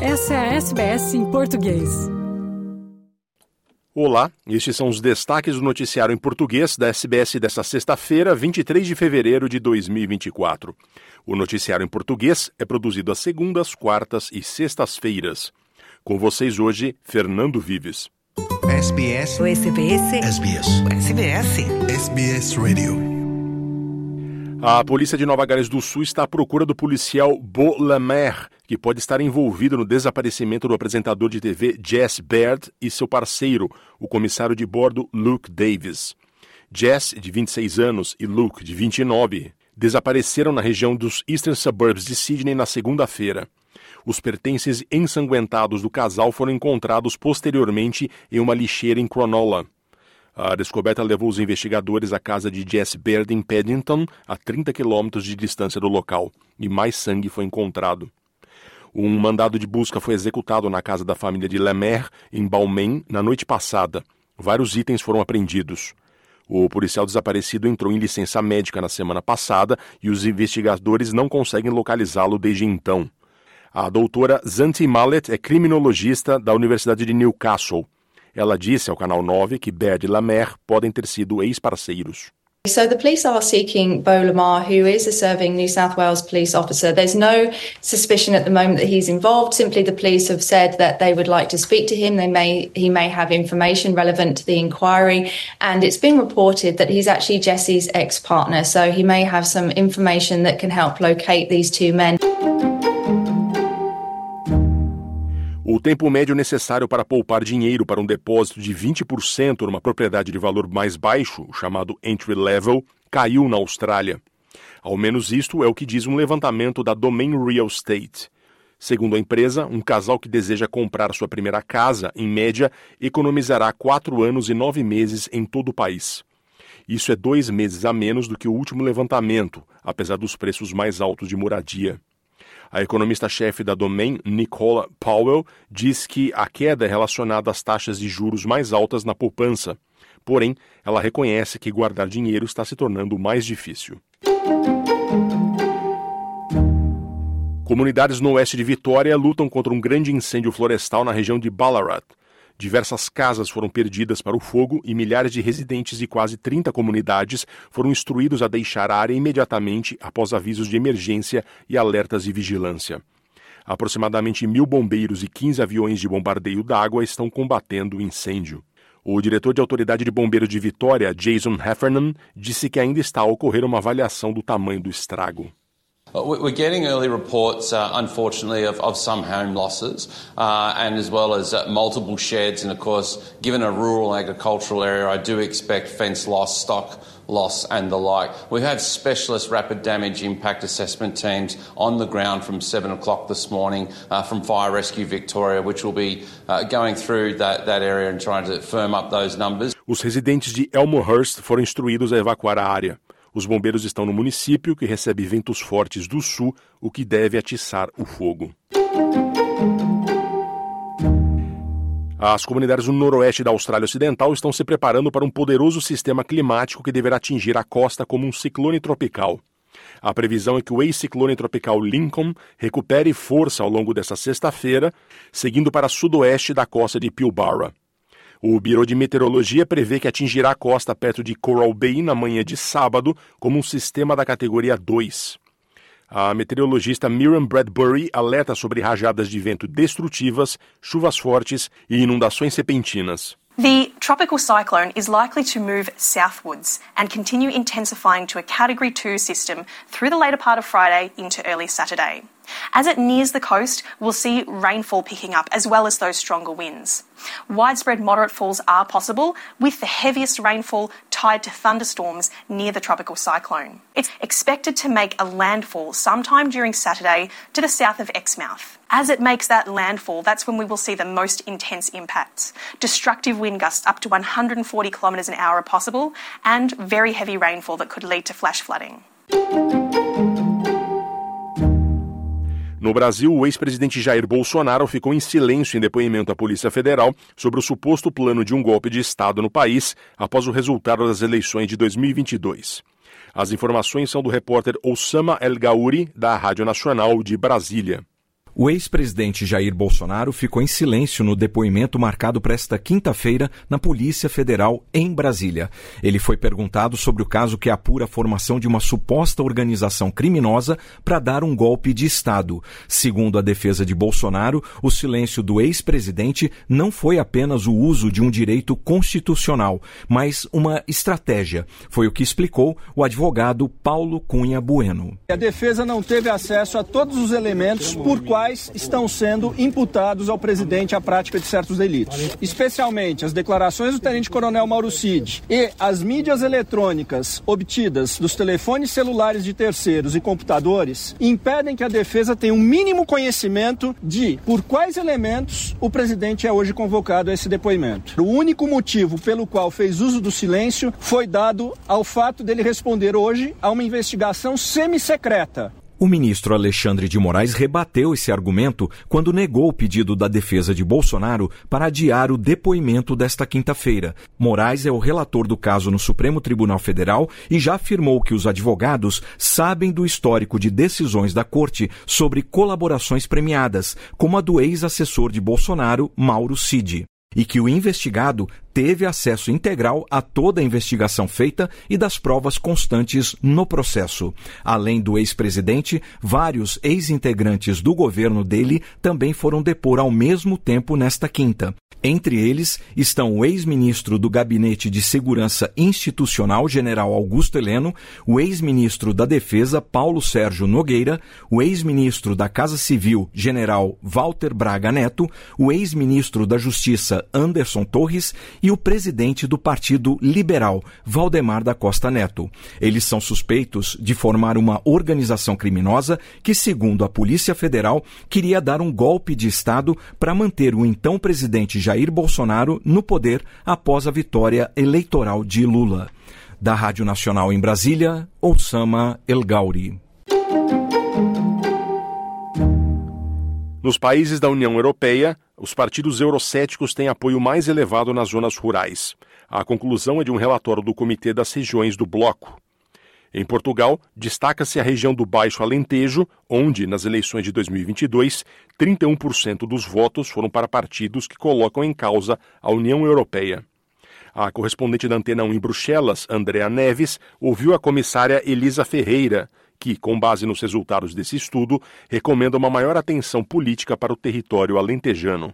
Essa é a SBS em português. Olá, estes são os destaques do noticiário em português da SBS desta sexta-feira, 23 de fevereiro de 2024. O noticiário em português é produzido às segundas, quartas e sextas-feiras. Com vocês hoje, Fernando Vives. SBS. O SBS. SBS. SBS. SBS Radio. A polícia de Nova Gales do Sul está à procura do policial Bo Lamer, que pode estar envolvido no desaparecimento do apresentador de TV Jess Baird e seu parceiro, o comissário de bordo Luke Davis. Jess, de 26 anos, e Luke, de 29, desapareceram na região dos Eastern Suburbs de Sydney na segunda-feira. Os pertences ensanguentados do casal foram encontrados posteriormente em uma lixeira em Cronulla. A descoberta levou os investigadores à casa de Jess Baird em Paddington, a 30 quilômetros de distância do local, e mais sangue foi encontrado. Um mandado de busca foi executado na casa da família de Lemaire, em Balmain, na noite passada. Vários itens foram apreendidos. O policial desaparecido entrou em licença médica na semana passada e os investigadores não conseguem localizá-lo desde então. A doutora Zanti Mallet é criminologista da Universidade de Newcastle. Ela disse ao Canal 9 que Baird e Lamer podem ter sido ex-parceiros. So the police are seeking Bo Lamar, who is a serving New South Wales police officer. There's no suspicion at the moment that he's involved. Simply, the police have said that they would like to speak to him. They may he may have information relevant to the inquiry, and it's been reported that he's actually Jesse's ex-partner. So he may have some information that can help locate these two men. Tempo médio necessário para poupar dinheiro para um depósito de 20% numa propriedade de valor mais baixo, chamado entry level, caiu na Austrália. Ao menos isto é o que diz um levantamento da Domain Real Estate. Segundo a empresa, um casal que deseja comprar sua primeira casa, em média, economizará quatro anos e nove meses em todo o país. Isso é dois meses a menos do que o último levantamento, apesar dos preços mais altos de moradia. A economista-chefe da Domain, Nicola Powell, diz que a queda é relacionada às taxas de juros mais altas na poupança. Porém, ela reconhece que guardar dinheiro está se tornando mais difícil. Comunidades no oeste de Vitória lutam contra um grande incêndio florestal na região de Ballarat. Diversas casas foram perdidas para o fogo e milhares de residentes de quase 30 comunidades foram instruídos a deixar a área imediatamente após avisos de emergência e alertas de vigilância. Aproximadamente mil bombeiros e 15 aviões de bombardeio d'água estão combatendo o incêndio. O diretor de Autoridade de Bombeiros de Vitória, Jason Heffernan, disse que ainda está a ocorrer uma avaliação do tamanho do estrago. We're getting early reports, uh, unfortunately, of, of, some home losses, uh, and as well as uh, multiple sheds. And of course, given a rural agricultural area, I do expect fence loss, stock loss, and the like. We have specialist rapid damage impact assessment teams on the ground from 7 o'clock this morning uh, from Fire Rescue Victoria, which will be uh, going through that, that area and trying to firm up those numbers. Os residentes de Elmhurst foram instruídos a evacuar a área. Os bombeiros estão no município, que recebe ventos fortes do sul, o que deve atiçar o fogo. As comunidades no noroeste da Austrália Ocidental estão se preparando para um poderoso sistema climático que deverá atingir a costa como um ciclone tropical. A previsão é que o ex-ciclone tropical Lincoln recupere força ao longo desta sexta-feira, seguindo para sudoeste da costa de Pilbara. O Biro de Meteorologia prevê que atingirá a costa perto de Coral Bay na manhã de sábado como um sistema da categoria 2. A meteorologista Miriam Bradbury alerta sobre rajadas de vento destrutivas, chuvas fortes e inundações repentinas. The tropical cyclone is likely to move southwards and continue intensifying to a Category 2 system through the later part of Friday into early Saturday. As it nears the coast, we'll see rainfall picking up as well as those stronger winds. Widespread moderate falls are possible, with the heaviest rainfall tied to thunderstorms near the tropical cyclone. It's expected to make a landfall sometime during Saturday to the south of Exmouth. As it makes that landfall, that's when we will see the most intense impacts. Destructive wind gusts up to 140 kilometres an hour are possible, and very heavy rainfall that could lead to flash flooding. No Brasil, o ex-presidente Jair Bolsonaro ficou em silêncio em depoimento à Polícia Federal sobre o suposto plano de um golpe de Estado no país após o resultado das eleições de 2022. As informações são do repórter Osama El Gauri, da Rádio Nacional de Brasília. O ex-presidente Jair Bolsonaro ficou em silêncio no depoimento marcado para esta quinta-feira na Polícia Federal em Brasília. Ele foi perguntado sobre o caso que apura a formação de uma suposta organização criminosa para dar um golpe de Estado. Segundo a defesa de Bolsonaro, o silêncio do ex-presidente não foi apenas o uso de um direito constitucional, mas uma estratégia. Foi o que explicou o advogado Paulo Cunha Bueno. A defesa não teve acesso a todos os elementos por quais quais estão sendo imputados ao presidente a prática de certos delitos. Especialmente as declarações do tenente-coronel Mauro Cid e as mídias eletrônicas obtidas dos telefones celulares de terceiros e computadores impedem que a defesa tenha um mínimo conhecimento de por quais elementos o presidente é hoje convocado a esse depoimento. O único motivo pelo qual fez uso do silêncio foi dado ao fato dele responder hoje a uma investigação semi-secreta o ministro Alexandre de Moraes rebateu esse argumento quando negou o pedido da defesa de Bolsonaro para adiar o depoimento desta quinta-feira. Moraes é o relator do caso no Supremo Tribunal Federal e já afirmou que os advogados sabem do histórico de decisões da corte sobre colaborações premiadas, como a do ex-assessor de Bolsonaro, Mauro Cid e que o investigado teve acesso integral a toda a investigação feita e das provas constantes no processo. Além do ex-presidente, vários ex-integrantes do governo dele também foram depor ao mesmo tempo nesta quinta. Entre eles estão o ex-ministro do Gabinete de Segurança Institucional, general Augusto Heleno, o ex-ministro da Defesa, Paulo Sérgio Nogueira, o ex-ministro da Casa Civil, general Walter Braga Neto, o ex-ministro da Justiça, Anderson Torres, e o presidente do Partido Liberal, Valdemar da Costa Neto. Eles são suspeitos de formar uma organização criminosa que, segundo a Polícia Federal, queria dar um golpe de Estado para manter o então presidente Jair Bolsonaro no poder após a vitória eleitoral de Lula. Da Rádio Nacional em Brasília, Osama El Gauri. Nos países da União Europeia, os partidos eurocéticos têm apoio mais elevado nas zonas rurais. A conclusão é de um relatório do Comitê das Regiões do Bloco. Em Portugal, destaca-se a região do Baixo Alentejo, onde, nas eleições de 2022, 31% dos votos foram para partidos que colocam em causa a União Europeia. A correspondente da Antena 1 em Bruxelas, Andrea Neves, ouviu a comissária Elisa Ferreira, que, com base nos resultados desse estudo, recomenda uma maior atenção política para o território alentejano.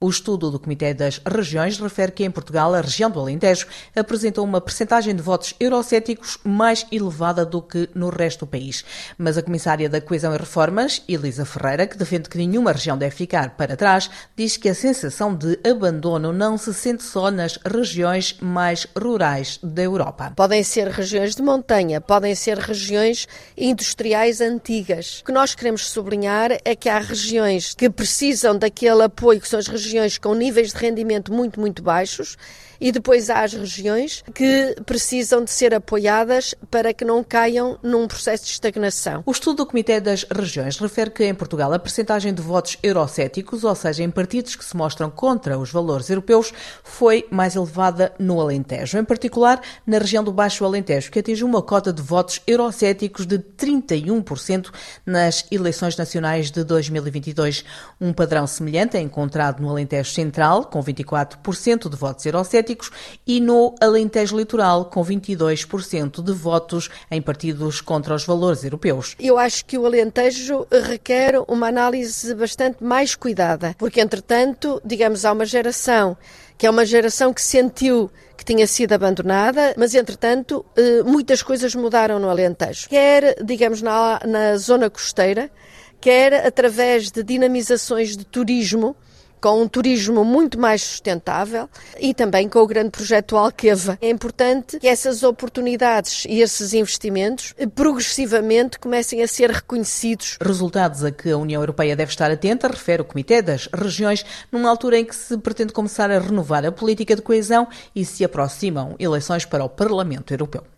O estudo do Comitê das Regiões refere que em Portugal a região do Alentejo apresentou uma percentagem de votos eurocéticos mais elevada do que no resto do país. Mas a comissária da Coesão e Reformas, Elisa Ferreira, que defende que nenhuma região deve ficar para trás, diz que a sensação de abandono não se sente só nas regiões mais rurais da Europa. Podem ser regiões de montanha, podem ser regiões industriais antigas. O que nós queremos sublinhar é que há regiões que precisam daquele apoio que são as regiões regiões com níveis de rendimento muito, muito baixos e depois há as regiões que precisam de ser apoiadas para que não caiam num processo de estagnação. O estudo do Comitê das Regiões refere que em Portugal a percentagem de votos eurocéticos, ou seja, em partidos que se mostram contra os valores europeus, foi mais elevada no Alentejo, em particular na região do Baixo Alentejo, que atingiu uma cota de votos eurocéticos de 31% nas eleições nacionais de 2022. Um padrão semelhante é encontrado no Alentejo Central, com 24% de votos eurocéticos e no Alentejo Litoral, com 22% de votos em partidos contra os valores europeus. Eu acho que o Alentejo requer uma análise bastante mais cuidada, porque, entretanto, digamos, há uma geração que é uma geração que sentiu que tinha sido abandonada, mas entretanto eh, muitas coisas mudaram no Alentejo. Quer, digamos, na, na zona costeira, quer através de dinamizações de turismo com um turismo muito mais sustentável e também com o grande projeto Alqueva. É importante que essas oportunidades e esses investimentos progressivamente comecem a ser reconhecidos. Resultados a que a União Europeia deve estar atenta, refere o Comitê das Regiões, numa altura em que se pretende começar a renovar a política de coesão e se aproximam eleições para o Parlamento Europeu.